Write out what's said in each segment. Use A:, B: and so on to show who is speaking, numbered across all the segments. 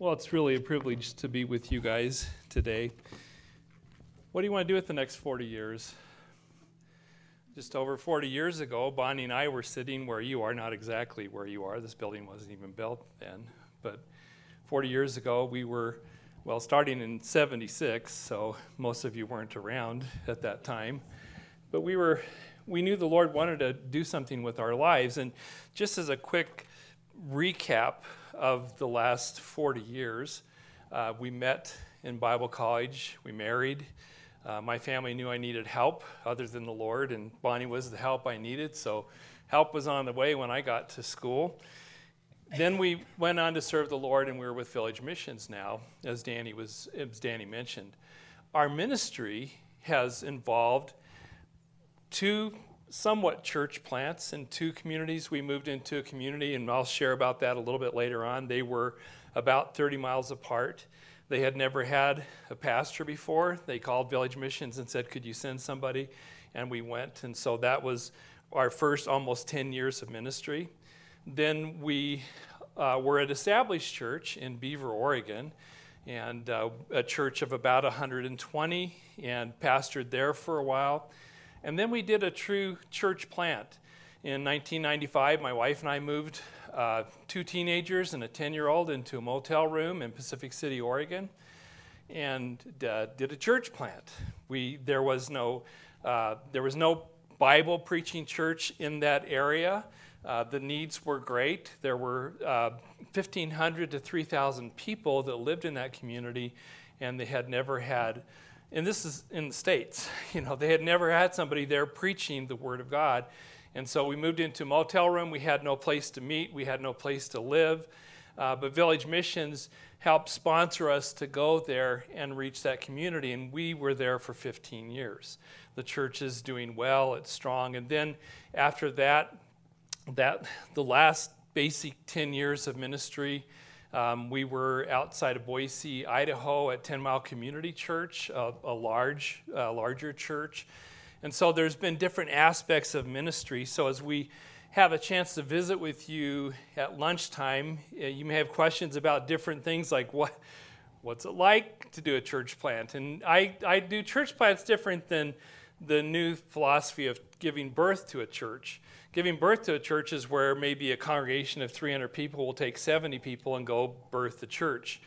A: Well, it's really a privilege to be with you guys today. What do you want to do with the next 40 years? Just over 40 years ago, Bonnie and I were sitting where you are, not exactly where you are. This building wasn't even built then. But 40 years ago, we were, well, starting in 76, so most of you weren't around at that time. But we were, we knew the Lord wanted to do something with our lives. And just as a quick recap of the last 40 years, uh, we met in Bible college, we married. Uh, my family knew I needed help other than the Lord, and Bonnie was the help I needed, so help was on the way when I got to school. Then we went on to serve the Lord, and we were with Village Missions now, as Danny was, as Danny mentioned. Our ministry has involved two somewhat church plants in two communities. We moved into a community, and I'll share about that a little bit later on. They were about 30 miles apart. They had never had a pastor before. They called Village Missions and said, Could you send somebody? And we went. And so that was our first almost 10 years of ministry. Then we uh, were at Established Church in Beaver, Oregon, and uh, a church of about 120, and pastored there for a while. And then we did a true church plant. In 1995, my wife and I moved uh, two teenagers and a 10 year old into a motel room in Pacific City, Oregon, and uh, did a church plant. We, there, was no, uh, there was no Bible preaching church in that area. Uh, the needs were great. There were 1,500 uh, to 3,000 people that lived in that community, and they had never had and this is in the States. You know, they had never had somebody there preaching the Word of God. And so we moved into a motel room. We had no place to meet, we had no place to live. Uh, but Village Missions helped sponsor us to go there and reach that community. And we were there for 15 years. The church is doing well, it's strong. And then after that, that the last basic 10 years of ministry, um, we were outside of Boise, Idaho, at 10 Mile Community Church, a, a large, uh, larger church. And so there's been different aspects of ministry. So as we have a chance to visit with you at lunchtime, uh, you may have questions about different things like what, what's it like to do a church plant? And I, I do church plants different than the new philosophy of giving birth to a church. Giving birth to a church is where maybe a congregation of 300 people will take 70 people and go birth the church.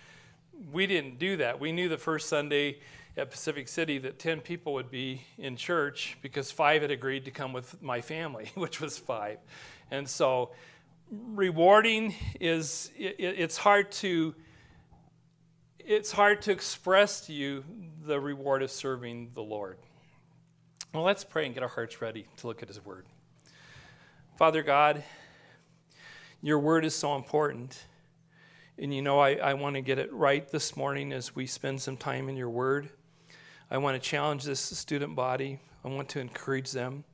A: We didn't do that. We knew the first Sunday at Pacific City that 10 people would be in church because five had agreed to come with my family, which was five. And so, rewarding is it, it's hard to it's hard to express to you the reward of serving the Lord. Well, let's pray and get our hearts ready to look at His Word. Father God, your word is so important. And you know, I, I want to get it right this morning as we spend some time in your word. I want to challenge this student body, I want to encourage them.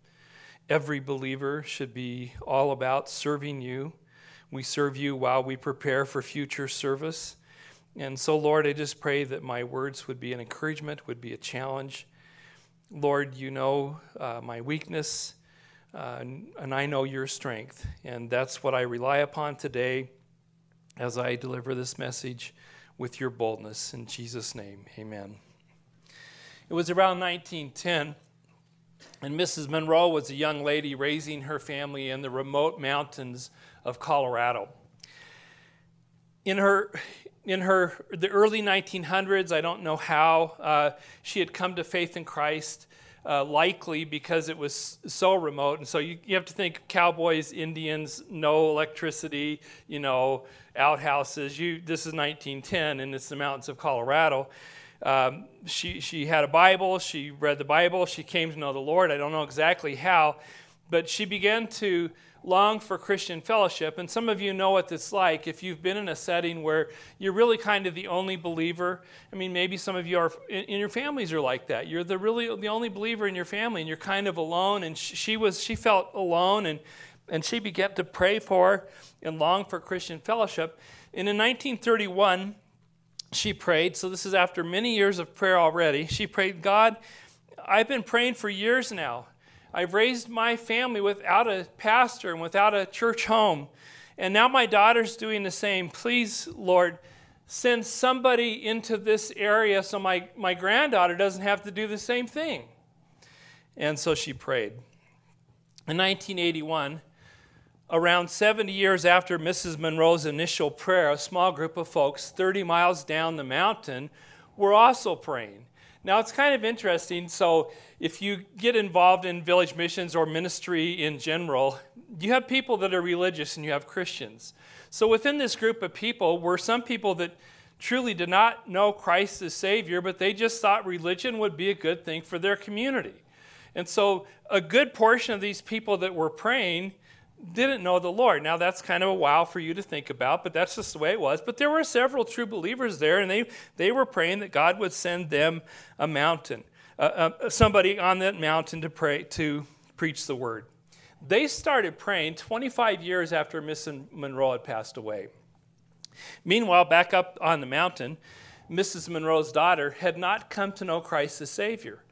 A: Every believer should be all about serving you. We serve you while we prepare for future service. And so, Lord, I just pray that my words would be an encouragement, would be a challenge. Lord, you know uh, my weakness. Uh, and, and I know your strength. And that's what I rely upon today as I deliver this message with your boldness. In Jesus' name, amen. It was around 1910, and Mrs. Monroe was a young lady raising her family in the remote mountains of Colorado. In her in her the early 1900s, I don't know how, uh, she had come to faith in Christ uh, likely because it was so remote. And so you, you have to think cowboys, Indians, no electricity, you know, outhouses. You, this is 1910, and it's the mountains of Colorado. Um, she, she had a Bible. She read the Bible. She came to know the Lord. I don't know exactly how, but she began to long for Christian fellowship. And some of you know what it's like if you've been in a setting where you're really kind of the only believer. I mean, maybe some of you are in your families are like that. You're the really the only believer in your family, and you're kind of alone. And she was she felt alone, and and she began to pray for and long for Christian fellowship. And in 1931, she prayed. So this is after many years of prayer already. She prayed, God, I've been praying for years now I've raised my family without a pastor and without a church home. And now my daughter's doing the same. Please, Lord, send somebody into this area so my, my granddaughter doesn't have to do the same thing. And so she prayed. In 1981, around 70 years after Mrs. Monroe's initial prayer, a small group of folks 30 miles down the mountain were also praying. Now, it's kind of interesting. So, if you get involved in village missions or ministry in general, you have people that are religious and you have Christians. So, within this group of people were some people that truly did not know Christ as Savior, but they just thought religion would be a good thing for their community. And so, a good portion of these people that were praying didn't know the Lord. Now, that's kind of a wow for you to think about, but that's just the way it was. But there were several true believers there, and they, they were praying that God would send them a mountain, uh, uh, somebody on that mountain to pray to preach the word. They started praying 25 years after Miss Monroe had passed away. Meanwhile, back up on the mountain, Mrs. Monroe's daughter had not come to know Christ as Savior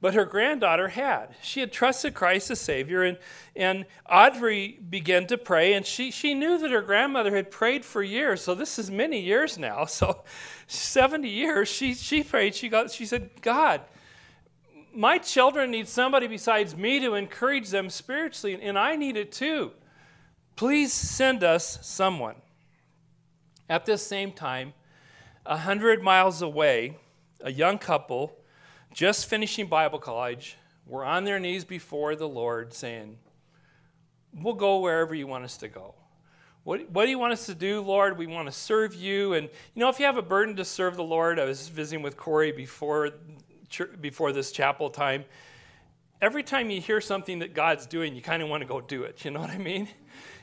A: but her granddaughter had. She had trusted Christ as Savior, and, and Audrey began to pray, and she, she knew that her grandmother had prayed for years. So this is many years now. So 70 years, she, she prayed. She, got, she said, God, my children need somebody besides me to encourage them spiritually, and I need it too. Please send us someone. At this same time, a hundred miles away, a young couple just finishing Bible college, were on their knees before the Lord saying, We'll go wherever you want us to go. What, what do you want us to do, Lord? We want to serve you. And, you know, if you have a burden to serve the Lord, I was visiting with Corey before, before this chapel time. Every time you hear something that God's doing, you kind of want to go do it. You know what I mean?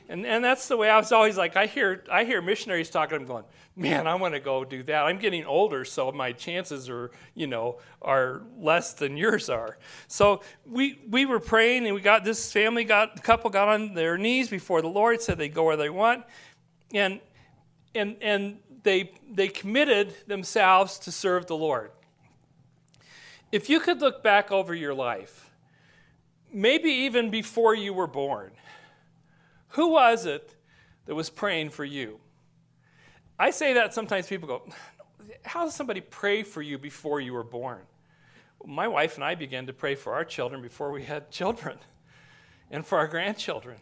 A: And, and that's the way I was always like, I hear, I hear missionaries talking, I'm going, man, I want to go do that. I'm getting older, so my chances are, you know, are less than yours are. So we, we were praying, and we got this family, got, couple got on their knees before the Lord, said they go where they want. And, and, and they, they committed themselves to serve the Lord. If you could look back over your life, maybe even before you were born, who was it that was praying for you? I say that sometimes people go, How does somebody pray for you before you were born? My wife and I began to pray for our children before we had children, and for our grandchildren,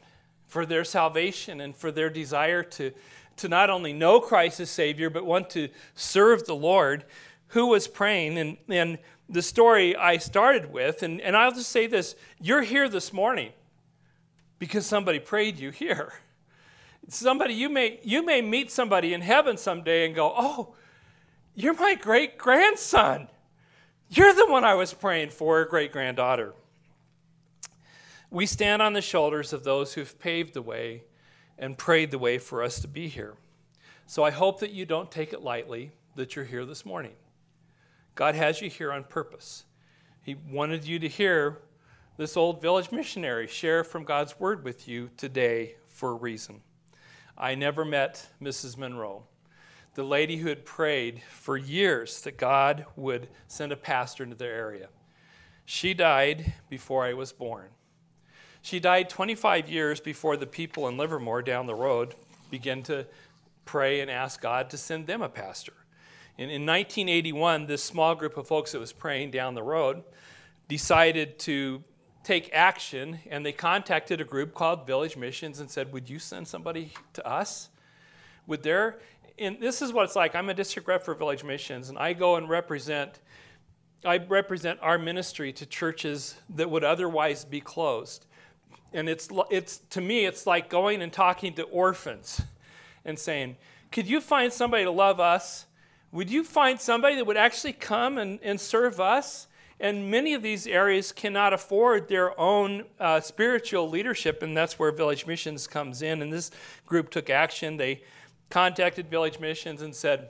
A: for their salvation and for their desire to, to not only know Christ as Savior, but want to serve the Lord. Who was praying? And, and the story I started with, and, and I'll just say this you're here this morning because somebody prayed you here. Somebody, you may, you may meet somebody in heaven someday and go, Oh, you're my great grandson. You're the one I was praying for, great granddaughter. We stand on the shoulders of those who've paved the way and prayed the way for us to be here. So I hope that you don't take it lightly that you're here this morning. God has you here on purpose. He wanted you to hear this old village missionary share from God's Word with you today for a reason. I never met Mrs. Monroe, the lady who had prayed for years that God would send a pastor into their area. She died before I was born. She died 25 years before the people in Livermore down the road began to pray and ask God to send them a pastor. And in 1981, this small group of folks that was praying down the road decided to take action, and they contacted a group called Village Missions and said, Would you send somebody to us? Would there, and this is what it's like. I'm a district rep for Village Missions, and I go and represent. I represent our ministry to churches that would otherwise be closed. And it's, it's, to me, it's like going and talking to orphans and saying, Could you find somebody to love us? Would you find somebody that would actually come and, and serve us? And many of these areas cannot afford their own uh, spiritual leadership, and that's where Village Missions comes in. And this group took action. They contacted Village Missions and said,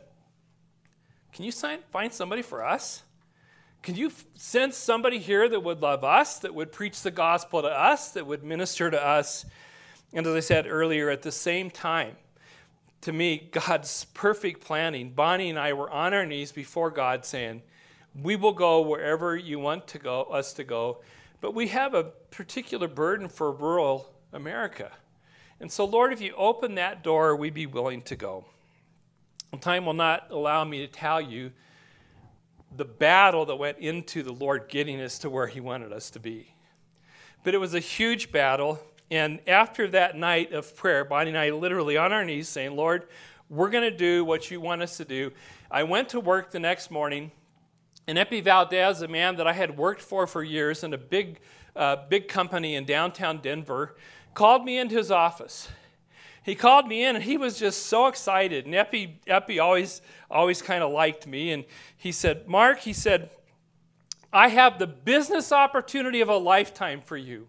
A: Can you sign, find somebody for us? Can you f- send somebody here that would love us, that would preach the gospel to us, that would minister to us? And as I said earlier, at the same time, to me, God's perfect planning, Bonnie and I were on our knees before God saying, we will go wherever you want to go, us to go. But we have a particular burden for rural America. And so, Lord, if you open that door, we'd be willing to go. Time will not allow me to tell you the battle that went into the Lord getting us to where He wanted us to be. But it was a huge battle. And after that night of prayer, Bonnie and I literally on our knees saying, Lord, we're going to do what you want us to do. I went to work the next morning, and Epi Valdez, a man that I had worked for for years in a big, uh, big company in downtown Denver, called me into his office he called me in and he was just so excited. And Epi, Epi always, always kind of liked me. And he said, Mark, he said, I have the business opportunity of a lifetime for you.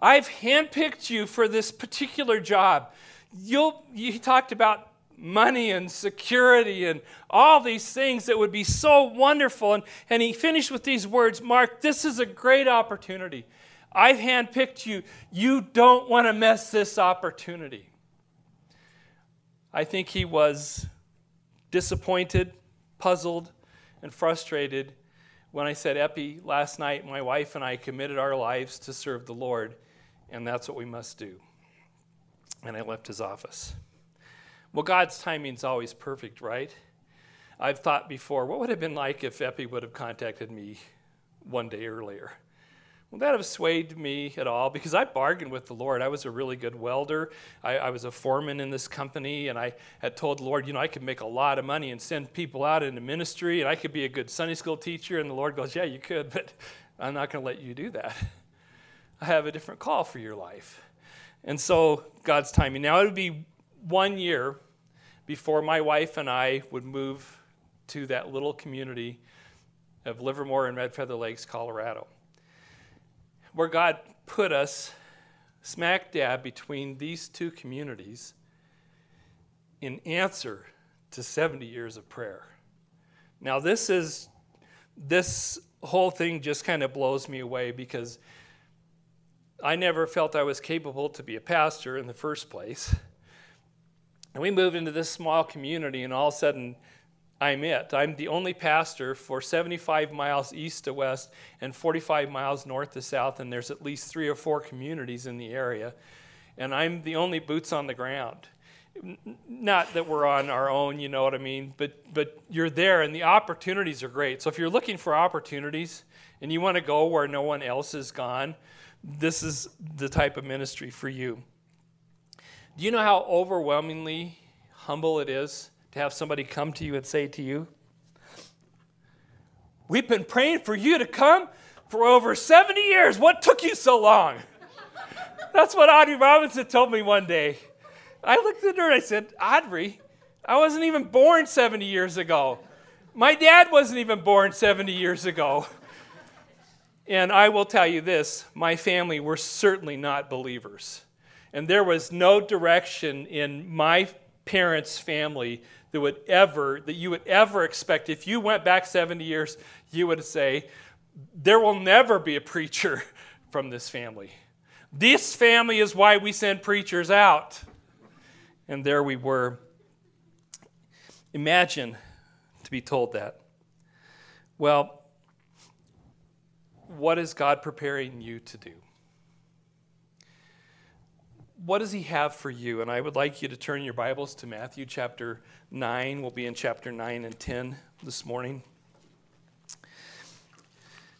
A: I've handpicked you for this particular job. You'll, he talked about money and security and all these things that would be so wonderful. And, and he finished with these words Mark, this is a great opportunity. I've handpicked you. You don't want to miss this opportunity. I think he was disappointed, puzzled, and frustrated when I said, Epi, last night my wife and I committed our lives to serve the Lord, and that's what we must do. And I left his office. Well, God's timing is always perfect, right? I've thought before, what would it have been like if Epi would have contacted me one day earlier? Would that have swayed me at all? Because I bargained with the Lord. I was a really good welder. I, I, was a foreman in this company, and I had told the Lord, you know, I could make a lot of money and send people out into ministry, and I could be a good Sunday school teacher. And the Lord goes, Yeah, you could, but I'm not going to let you do that. I have a different call for your life. And so, God's timing. Now, it would be one year before my wife and I would move to that little community of Livermore and Red Feather Lakes, Colorado where God put us smack dab between these two communities in answer to 70 years of prayer. Now, this is, this whole thing just kind of blows me away because I never felt I was capable to be a pastor in the first place. And we moved into this small community, and all of a sudden, I'm it. I'm the only pastor for 75 miles east to west and 45 miles north to south, and there's at least three or four communities in the area. And I'm the only boots on the ground. Not that we're on our own, you know what I mean, but, but you're there and the opportunities are great. So if you're looking for opportunities and you want to go where no one else has gone, this is the type of ministry for you. Do you know how overwhelmingly humble it is? to have somebody come to you and say to you, We've been praying for you to come for over 70 years. What took you so long? That's what Audrey Robinson told me one day. I looked at her and I said, Audrey, I wasn't even born 70 years ago. My dad wasn't even born 70 years ago. And I will tell you this my family were certainly not believers. And there was no direction in my parents' family that would ever that you would ever expect. If you went back 70 years you would say there will never be a preacher from this family. This family is why we send preachers out. And there we were. Imagine to be told that. Well what is god preparing you to do what does he have for you? And I would like you to turn your Bibles to Matthew chapter 9. We'll be in chapter 9 and 10 this morning.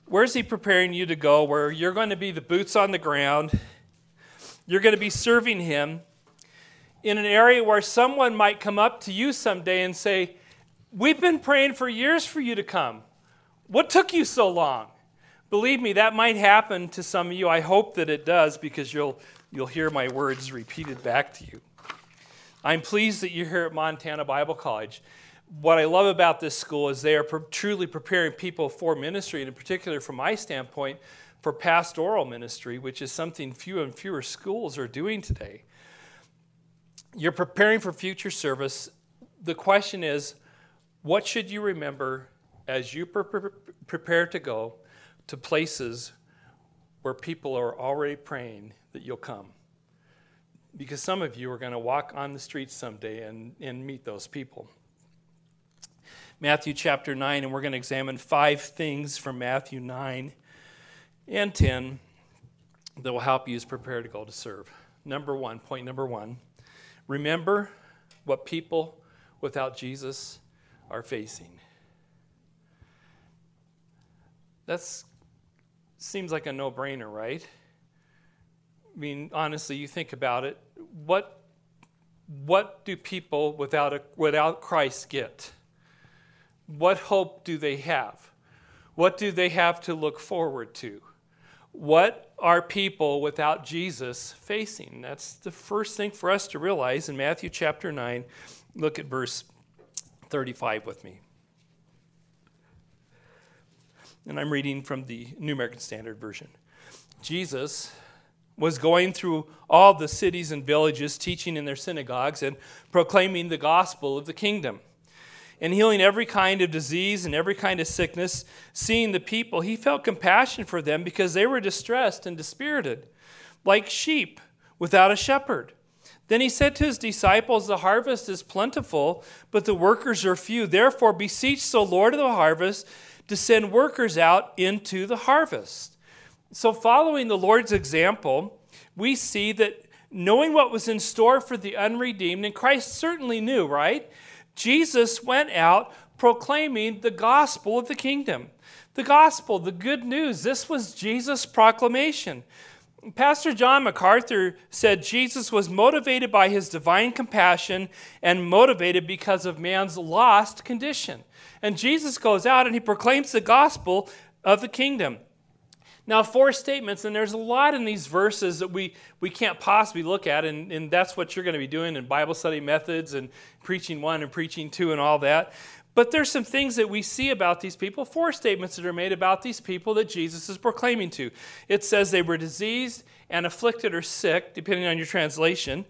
A: Where's he preparing you to go where you're going to be the boots on the ground? You're going to be serving him in an area where someone might come up to you someday and say, We've been praying for years for you to come. What took you so long? Believe me, that might happen to some of you. I hope that it does because you'll you'll hear my words repeated back to you. I'm pleased that you're here at Montana Bible College. What I love about this school is they are truly preparing people for ministry, and in particular, from my standpoint, for pastoral ministry, which is something few and fewer schools are doing today. You're preparing for future service. The question is, what should you remember as you pre- prepare to go to places where people are already praying that you'll come. Because some of you are going to walk on the streets someday and, and meet those people. Matthew chapter 9, and we're going to examine five things from Matthew 9 and 10 that will help you as prepare to go to serve. Number one, point number one, remember what people without Jesus are facing. That seems like a no brainer, right? I mean, honestly, you think about it. What, what do people without, a, without Christ get? What hope do they have? What do they have to look forward to? What are people without Jesus facing? That's the first thing for us to realize in Matthew chapter 9. Look at verse 35 with me. And I'm reading from the New American Standard Version. Jesus was going through all the cities and villages, teaching in their synagogues and proclaiming the gospel of the kingdom and healing every kind of disease and every kind of sickness. Seeing the people, he felt compassion for them because they were distressed and dispirited, like sheep without a shepherd. Then he said to his disciples, The harvest is plentiful, but the workers are few. Therefore, beseech the Lord of the harvest to send workers out into the harvest. So, following the Lord's example, we see that knowing what was in store for the unredeemed, and Christ certainly knew, right? Jesus went out proclaiming the gospel of the kingdom. The gospel, the good news. This was Jesus' proclamation. Pastor John MacArthur said Jesus was motivated by his divine compassion and motivated because of man's lost condition. And Jesus goes out and he proclaims the gospel of the kingdom. Now, four statements, and there's a lot in these verses that we, we can't possibly look at, and, and that's what you're going to be doing in Bible study methods and preaching one and preaching two and all that. But there's some things that we see about these people, four statements that are made about these people that Jesus is proclaiming to. It says they were diseased and afflicted or sick, depending on your translation.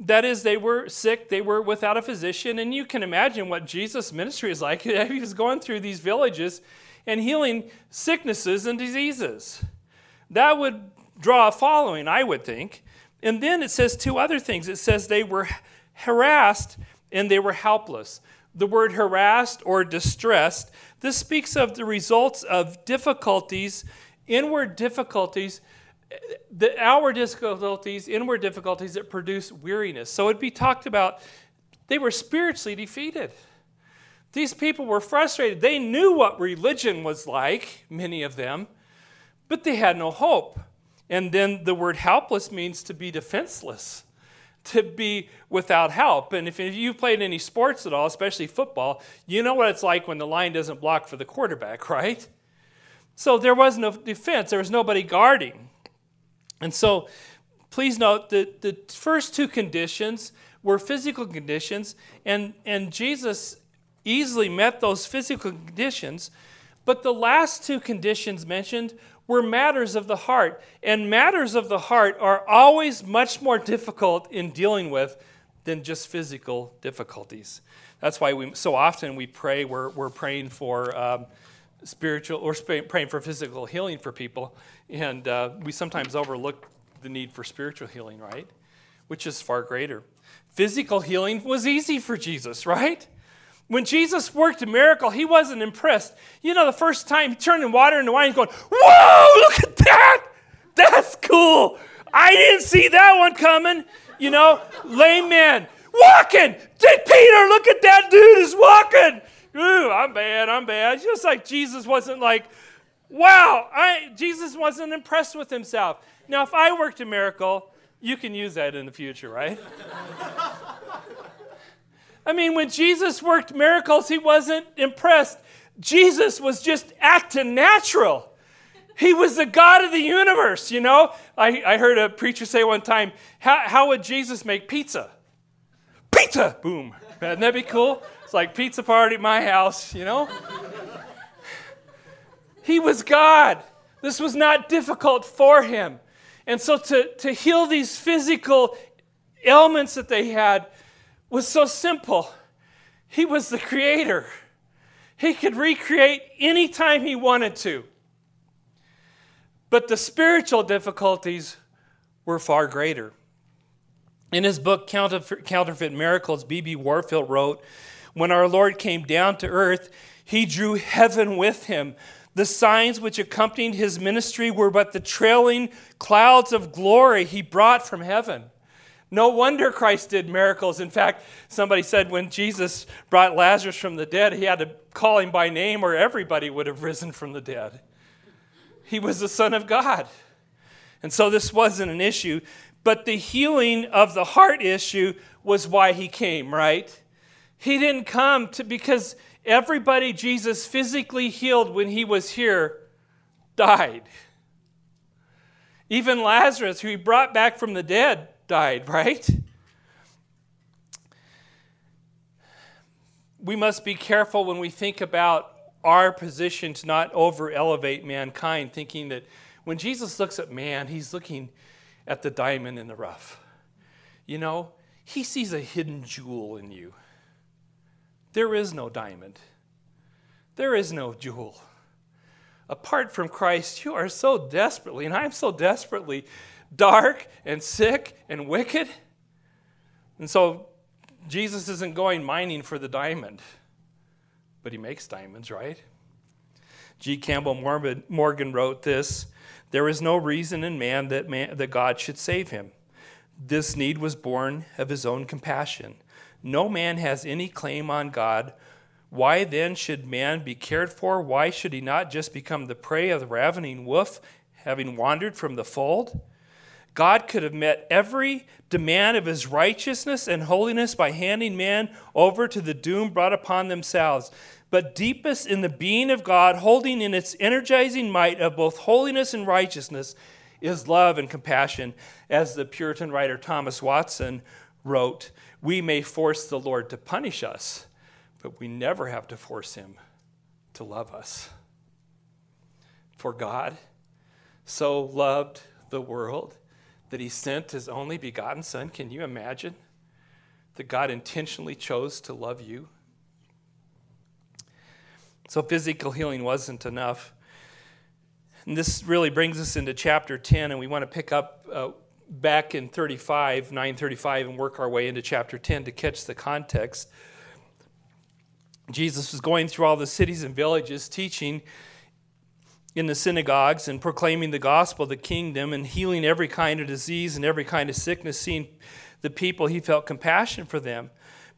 A: That is, they were sick, they were without a physician, and you can imagine what Jesus' ministry is like. He was going through these villages and healing sicknesses and diseases. That would draw a following, I would think. And then it says two other things it says they were harassed and they were helpless. The word harassed or distressed, this speaks of the results of difficulties, inward difficulties, the outward difficulties, inward difficulties that produce weariness. So it'd be talked about, they were spiritually defeated. These people were frustrated. They knew what religion was like, many of them, but they had no hope. And then the word helpless means to be defenseless, to be without help. And if you've played any sports at all, especially football, you know what it's like when the line doesn't block for the quarterback, right? So there was no defense, there was nobody guarding. And so please note that the first two conditions were physical conditions, and, and Jesus easily met those physical conditions. But the last two conditions mentioned were matters of the heart. And matters of the heart are always much more difficult in dealing with than just physical difficulties. That's why we so often we pray, we're, we're praying for um, spiritual or praying for physical healing for people. And uh, we sometimes overlook the need for spiritual healing, right? Which is far greater. Physical healing was easy for Jesus, right? When Jesus worked a miracle, he wasn't impressed. You know, the first time turning water into wine, going, Whoa, look at that! That's cool. I didn't see that one coming. You know, lame man walking. Did Peter, look at that dude is walking. Ooh, I'm bad, I'm bad. Just like Jesus wasn't like, wow, I, Jesus wasn't impressed with himself. Now, if I worked a miracle, you can use that in the future, right? I mean, when Jesus worked miracles, he wasn't impressed. Jesus was just acting natural. He was the God of the universe, you know? I, I heard a preacher say one time, how, would Jesus make pizza? Pizza! Boom. Wouldn't that be cool? It's like pizza party at my house, you know? he was God. This was not difficult for him. And so to, to heal these physical ailments that they had was so simple. He was the creator. He could recreate anytime he wanted to. But the spiritual difficulties were far greater. In his book, Counterfeit Miracles, B.B. Warfield wrote When our Lord came down to earth, he drew heaven with him. The signs which accompanied his ministry were but the trailing clouds of glory he brought from heaven. No wonder Christ did miracles. In fact, somebody said when Jesus brought Lazarus from the dead, he had to call him by name or everybody would have risen from the dead. He was the Son of God. And so this wasn't an issue. But the healing of the heart issue was why he came, right? He didn't come to because everybody Jesus physically healed when he was here died. Even Lazarus, who he brought back from the dead, died, right? We must be careful when we think about our position to not over elevate mankind, thinking that when Jesus looks at man, he's looking at the diamond in the rough. You know, he sees a hidden jewel in you. There is no diamond, there is no jewel. Apart from Christ, you are so desperately, and I'm so desperately dark and sick and wicked. And so Jesus isn't going mining for the diamond, but he makes diamonds, right? G. Campbell Morgan wrote this There is no reason in man that, man that God should save him. This need was born of his own compassion. No man has any claim on God. Why then should man be cared for? Why should he not just become the prey of the ravening wolf, having wandered from the fold? God could have met every demand of his righteousness and holiness by handing man over to the doom brought upon themselves. But deepest in the being of God, holding in its energizing might of both holiness and righteousness, is love and compassion. As the Puritan writer Thomas Watson wrote, we may force the Lord to punish us, but we never have to force him to love us. For God so loved the world that he sent his only begotten Son. Can you imagine that God intentionally chose to love you? So, physical healing wasn't enough. And this really brings us into chapter 10, and we want to pick up uh, back in 35, 935, and work our way into chapter 10 to catch the context. Jesus was going through all the cities and villages teaching in the synagogues and proclaiming the gospel, the kingdom, and healing every kind of disease and every kind of sickness, seeing the people, he felt compassion for them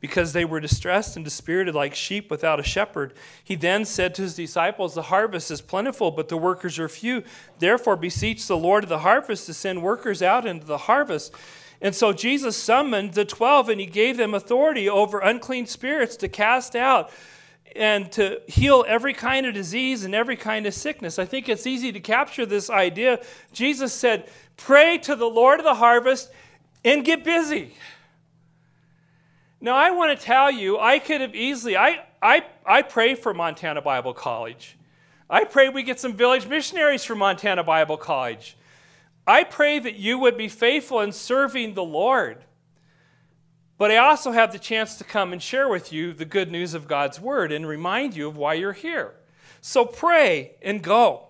A: because they were distressed and dispirited like sheep without a shepherd. He then said to his disciples, The harvest is plentiful, but the workers are few. Therefore, beseech the Lord of the harvest to send workers out into the harvest. And so Jesus summoned the twelve, and he gave them authority over unclean spirits to cast out and to heal every kind of disease and every kind of sickness. I think it's easy to capture this idea. Jesus said, Pray to the Lord of the harvest and get busy. Now, I want to tell you, I could have easily, I, I, I pray for Montana Bible College. I pray we get some village missionaries from Montana Bible College. I pray that you would be faithful in serving the Lord. But I also have the chance to come and share with you the good news of God's Word and remind you of why you're here. So pray and go.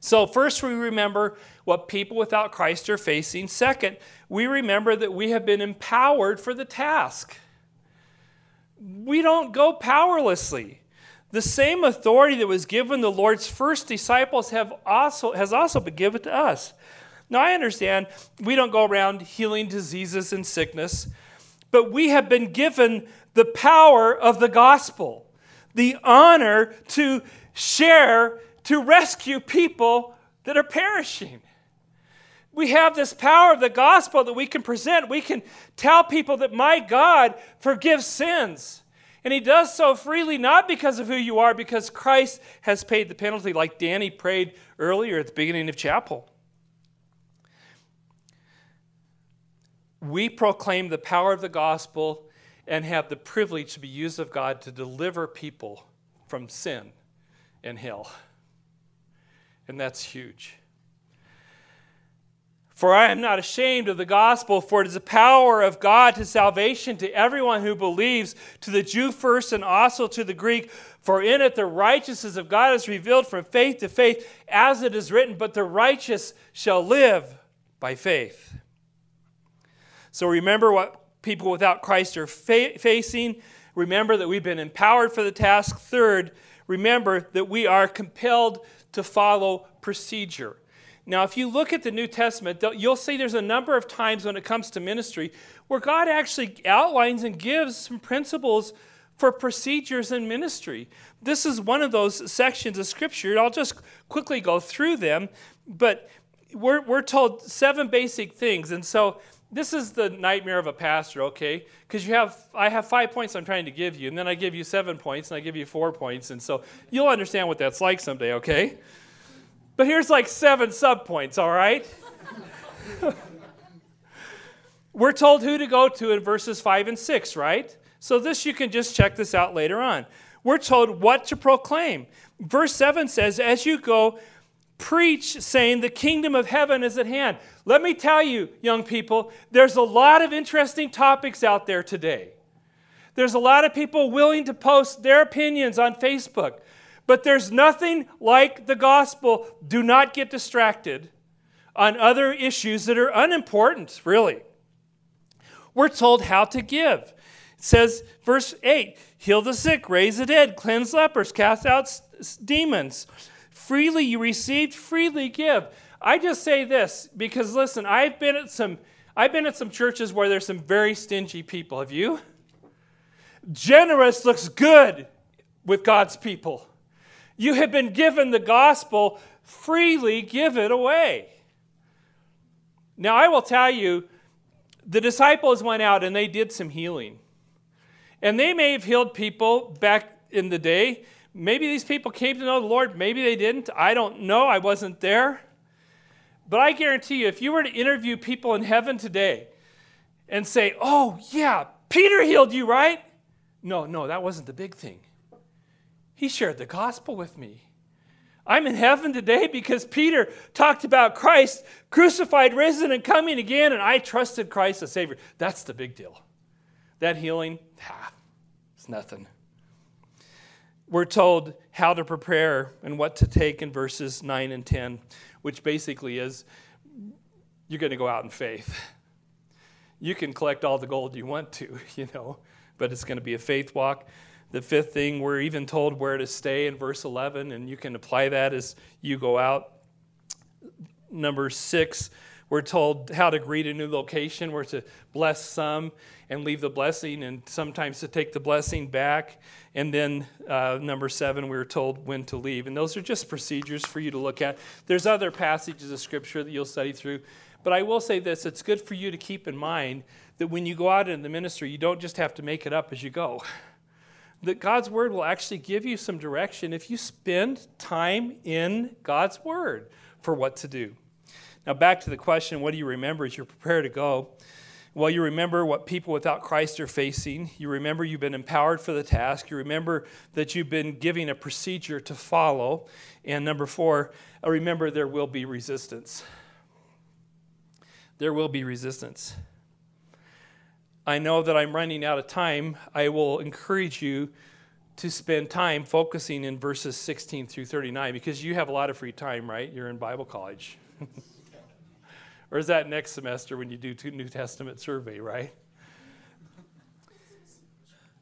A: So, first, we remember what people without Christ are facing. Second, we remember that we have been empowered for the task. We don't go powerlessly. The same authority that was given the Lord's first disciples have also, has also been given to us. Now, I understand we don't go around healing diseases and sickness but we have been given the power of the gospel, the honor to share, to rescue people that are perishing. We have this power of the gospel that we can present. We can tell people that my God forgives sins. And he does so freely, not because of who you are, because Christ has paid the penalty, like Danny prayed earlier at the beginning of chapel. We proclaim the power of the gospel and have the privilege to be used of God to deliver people from sin and hell. And that's huge. For I am not ashamed of the gospel, for it is the power of God to salvation to everyone who believes, to the Jew first and also to the Greek. For in it the righteousness of God is revealed from faith to faith, as it is written, But the righteous shall live by faith. So remember what people without Christ are fa- facing. Remember that we've been empowered for the task. Third, remember that we are compelled to follow procedure. Now, if you look at the New Testament, you'll see there's a number of times when it comes to ministry where God actually outlines and gives some principles for procedures in ministry. This is one of those sections of Scripture. I'll just quickly go through them, but we're, we're told seven basic things. And so this is the nightmare of a pastor, okay? Because you have I have five points I'm trying to give you, and then I give you seven points, and I give you four points, and so you'll understand what that's like someday, okay? But here's like seven subpoints, all right? We're told who to go to in verses five and six, right? So this you can just check this out later on. We're told what to proclaim. Verse 7 says, As you go, preach, saying, The kingdom of heaven is at hand. Let me tell you, young people, there's a lot of interesting topics out there today. There's a lot of people willing to post their opinions on Facebook, but there's nothing like the gospel. Do not get distracted on other issues that are unimportant, really. We're told how to give. It says, verse 8 heal the sick, raise the dead, cleanse lepers, cast out demons. Freely you received, freely give. I just say this because listen, I've been at some I've been at some churches where there's some very stingy people. Have you? Generous looks good with God's people. You have been given the gospel, freely give it away. Now, I will tell you, the disciples went out and they did some healing. And they may have healed people back in the day. Maybe these people came to know the Lord, maybe they didn't. I don't know. I wasn't there. But I guarantee you, if you were to interview people in heaven today and say, oh, yeah, Peter healed you, right? No, no, that wasn't the big thing. He shared the gospel with me. I'm in heaven today because Peter talked about Christ crucified, risen, and coming again, and I trusted Christ as Savior. That's the big deal. That healing, it's nothing. We're told how to prepare and what to take in verses 9 and 10, which basically is you're going to go out in faith. You can collect all the gold you want to, you know, but it's going to be a faith walk. The fifth thing, we're even told where to stay in verse 11, and you can apply that as you go out. Number six, we're told how to greet a new location. We're to bless some and leave the blessing, and sometimes to take the blessing back. And then uh, number seven, we are told when to leave. And those are just procedures for you to look at. There's other passages of Scripture that you'll study through. But I will say this it's good for you to keep in mind that when you go out in the ministry, you don't just have to make it up as you go that God's Word will actually give you some direction if you spend time in God's Word for what to do. Now, back to the question what do you remember as you prepare to go? Well, you remember what people without Christ are facing. You remember you've been empowered for the task. You remember that you've been given a procedure to follow. And number four, uh, remember there will be resistance. There will be resistance. I know that I'm running out of time. I will encourage you to spend time focusing in verses 16 through 39 because you have a lot of free time, right? You're in Bible college. or is that next semester when you do New Testament survey, right?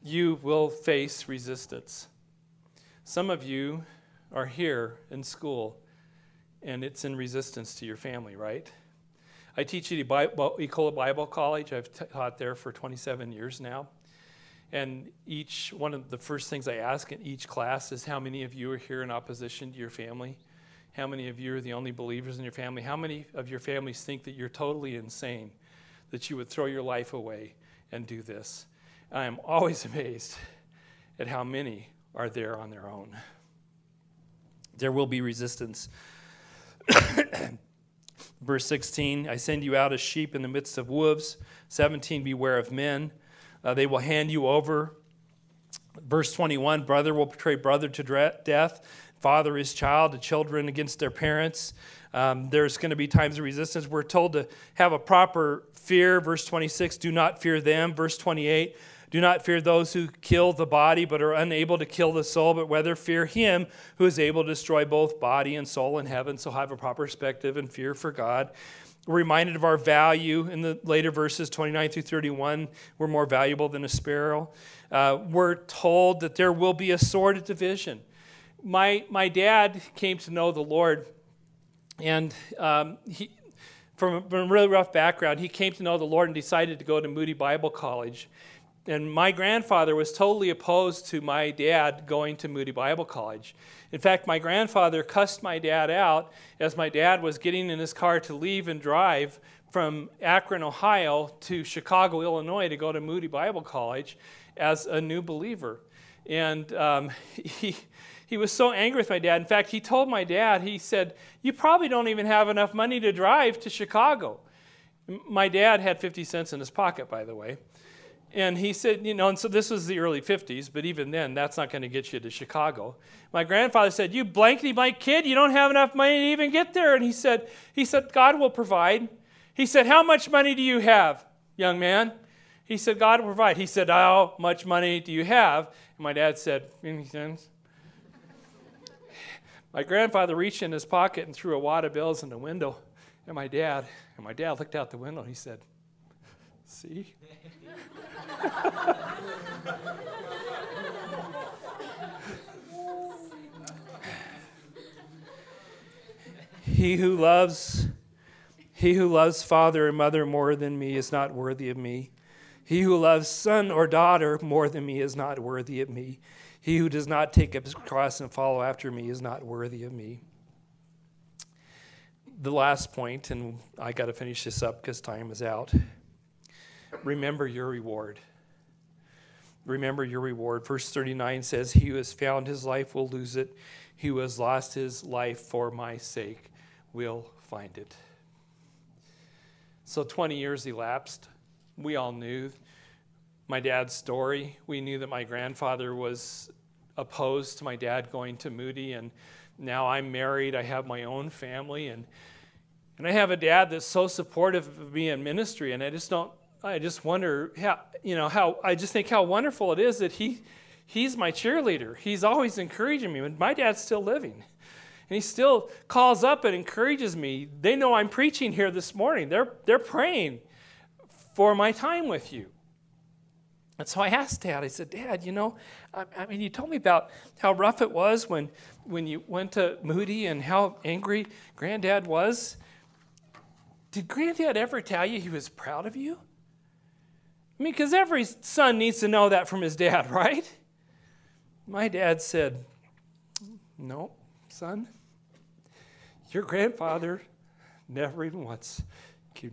A: You will face resistance. Some of you are here in school and it's in resistance to your family, right? I teach at Ecola Bible College. I've taught there for 27 years now. And each one of the first things I ask in each class is how many of you are here in opposition to your family? How many of you are the only believers in your family? How many of your families think that you're totally insane, that you would throw your life away and do this? I am always amazed at how many are there on their own. There will be resistance. Verse 16, I send you out as sheep in the midst of wolves. 17, beware of men. Uh, they will hand you over. Verse 21, brother will betray brother to death, father his child, the children against their parents. Um, there's going to be times of resistance. We're told to have a proper fear. Verse 26, do not fear them. Verse 28, do not fear those who kill the body but are unable to kill the soul, but rather fear him who is able to destroy both body and soul in heaven. So have a proper perspective and fear for God. We're reminded of our value in the later verses 29 through 31. We're more valuable than a sparrow. Uh, we're told that there will be a sword of division. My, my dad came to know the Lord and um, he, from, from a really rough background, he came to know the Lord and decided to go to Moody Bible College. And my grandfather was totally opposed to my dad going to Moody Bible College. In fact, my grandfather cussed my dad out as my dad was getting in his car to leave and drive from Akron, Ohio to Chicago, Illinois to go to Moody Bible College as a new believer. And um, he, he was so angry with my dad. In fact, he told my dad, he said, You probably don't even have enough money to drive to Chicago. My dad had 50 cents in his pocket, by the way. And he said, you know, and so this was the early 50s, but even then, that's not going to get you to Chicago. My grandfather said, You blankety blank kid, you don't have enough money to even get there. And he said, he said, God will provide. He said, How much money do you have, young man? He said, God will provide. He said, How much money do you have? And my dad said, Any cents? My grandfather reached in his pocket and threw a wad of bills in the window And my dad. And my dad looked out the window and he said, See? he who loves he who loves father and mother more than me is not worthy of me. He who loves son or daughter more than me is not worthy of me. He who does not take up his cross and follow after me is not worthy of me. The last point, and I got to finish this up because time is out. Remember your reward remember your reward. Verse 39 says, He who has found his life will lose it. He who has lost his life for my sake will find it. So 20 years elapsed. We all knew my dad's story. We knew that my grandfather was opposed to my dad going to Moody, and now I'm married. I have my own family, and and I have a dad that's so supportive of me in ministry, and I just don't I just wonder how, you know, how, I just think how wonderful it is that he, he's my cheerleader. He's always encouraging me. And my dad's still living. And he still calls up and encourages me. They know I'm preaching here this morning. They're, they're praying for my time with you. And so I asked Dad, I said, Dad, you know, I, I, mean, you told me about how rough it was when, when you went to Moody and how angry Granddad was. Did Granddad ever tell you he was proud of you? I mean, because every son needs to know that from his dad, right? My dad said, No, son, your grandfather never even once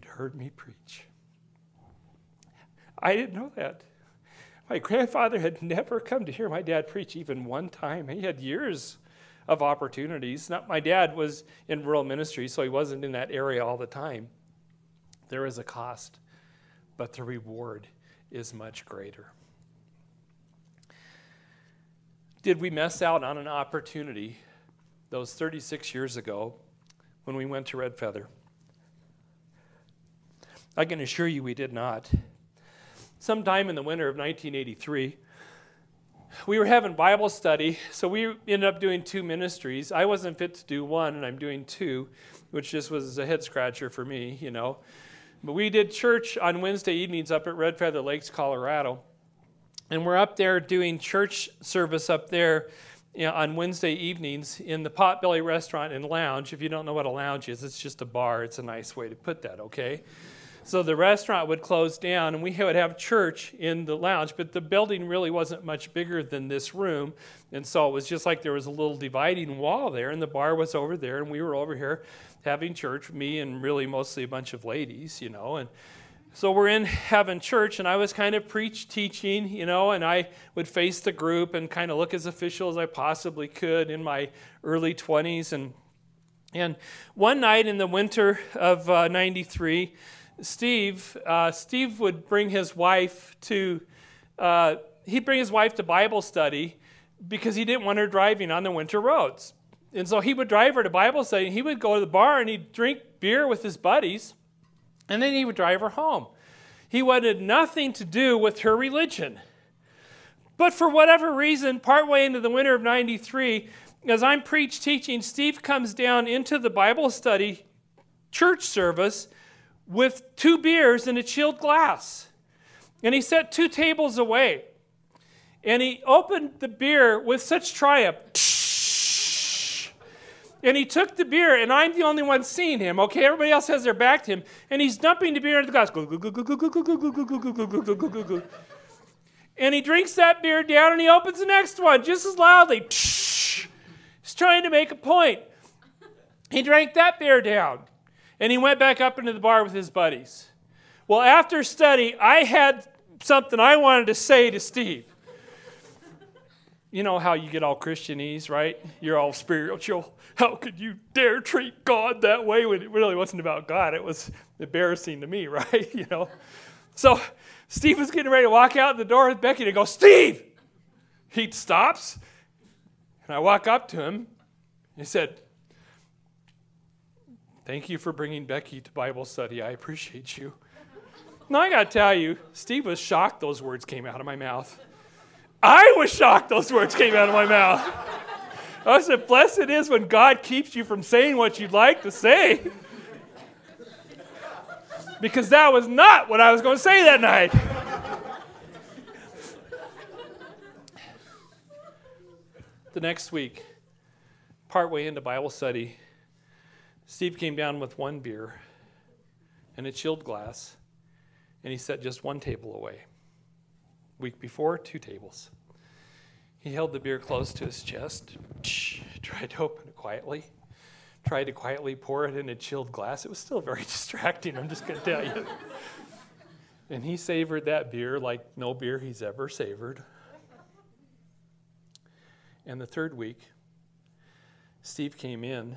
A: heard me preach. I didn't know that. My grandfather had never come to hear my dad preach even one time. He had years of opportunities. Not my dad was in rural ministry, so he wasn't in that area all the time. There is a cost but the reward is much greater. Did we miss out on an opportunity those 36 years ago when we went to Red Feather? I can assure you we did not. Sometime in the winter of 1983, we were having Bible study, so we ended up doing two ministries. I wasn't fit to do one, and I'm doing two, which just was a head scratcher for me, you know. But we did church on Wednesday evenings up at Red Feather Lakes, Colorado. And we're up there doing church service up there you know, on Wednesday evenings in the Potbelly Restaurant and Lounge. If you don't know what a lounge is, it's just a bar. It's a nice way to put that, okay? So the restaurant would close down and we would have church in the lounge, but the building really wasn't much bigger than this room. And so it was just like there was a little dividing wall there, and the bar was over there, and we were over here having church, me and really mostly a bunch of ladies, you know, and so we're in having church, and I was kind of preach teaching, you know, and I would face the group and kind of look as official as I possibly could in my early 20s. And, and one night in the winter of uh, 93, Steve, uh, Steve would bring his wife to, uh, he'd bring his wife to Bible study because he didn't want her driving on the winter roads. And so he would drive her to Bible study. He would go to the bar and he'd drink beer with his buddies, and then he would drive her home. He wanted nothing to do with her religion. But for whatever reason, partway into the winter of 93, as I'm preach teaching, Steve comes down into the Bible study church service with two beers in a chilled glass. And he set two tables away. And he opened the beer with such triumph And he took the beer, and I'm the only one seeing him. Okay, everybody else has their back to him, and he's dumping the beer into the glass. And he drinks that beer down, and he opens the next one just as loudly. He's trying to make a point. He drank that beer down, and he went back up into the bar with his buddies. Well, after study, I had something I wanted to say to Steve you know how you get all Christianese, right? You're all spiritual. How could you dare treat God that way when it really wasn't about God? It was embarrassing to me, right? you know. So Steve was getting ready to walk out the door with Becky to go, Steve! He stops, and I walk up to him. He said, Thank you for bringing Becky to Bible study. I appreciate you. Now, I got to tell you, Steve was shocked those words came out of my mouth. I was shocked those words came out of my mouth. I said, Blessed it is when God keeps you from saying what you'd like to say. Because that was not what I was going to say that night. the next week, partway into Bible study, Steve came down with one beer and a chilled glass, and he set just one table away. Week before, two tables. He held the beer close to his chest, tried to open it quietly, tried to quietly pour it in a chilled glass. It was still very distracting, I'm just going to tell you. and he savored that beer like no beer he's ever savored. And the third week, Steve came in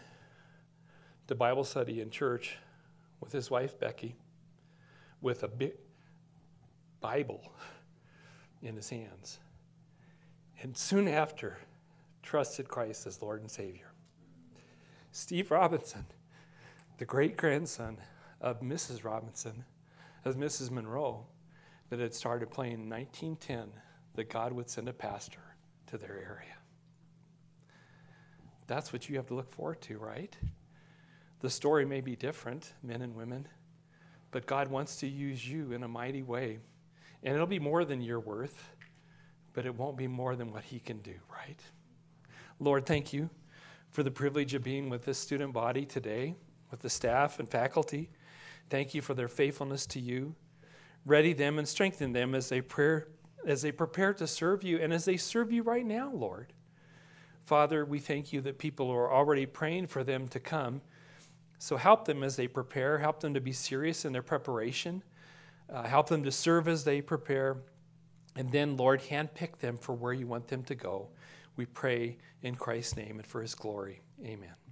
A: to Bible study in church with his wife, Becky, with a big Bible in his hands. And soon after, trusted Christ as Lord and Savior. Steve Robinson, the great grandson of Mrs. Robinson, of Mrs. Monroe, that had started playing in 1910 that God would send a pastor to their area. That's what you have to look forward to, right? The story may be different, men and women, but God wants to use you in a mighty way and it'll be more than your worth, but it won't be more than what He can do, right? Lord, thank you for the privilege of being with this student body today, with the staff and faculty. Thank you for their faithfulness to you. Ready them and strengthen them as they pray, as they prepare to serve you and as they serve you right now, Lord. Father, we thank you that people are already praying for them to come. So help them as they prepare, help them to be serious in their preparation. Uh, help them to serve as they prepare. And then, Lord, handpick them for where you want them to go. We pray in Christ's name and for his glory. Amen.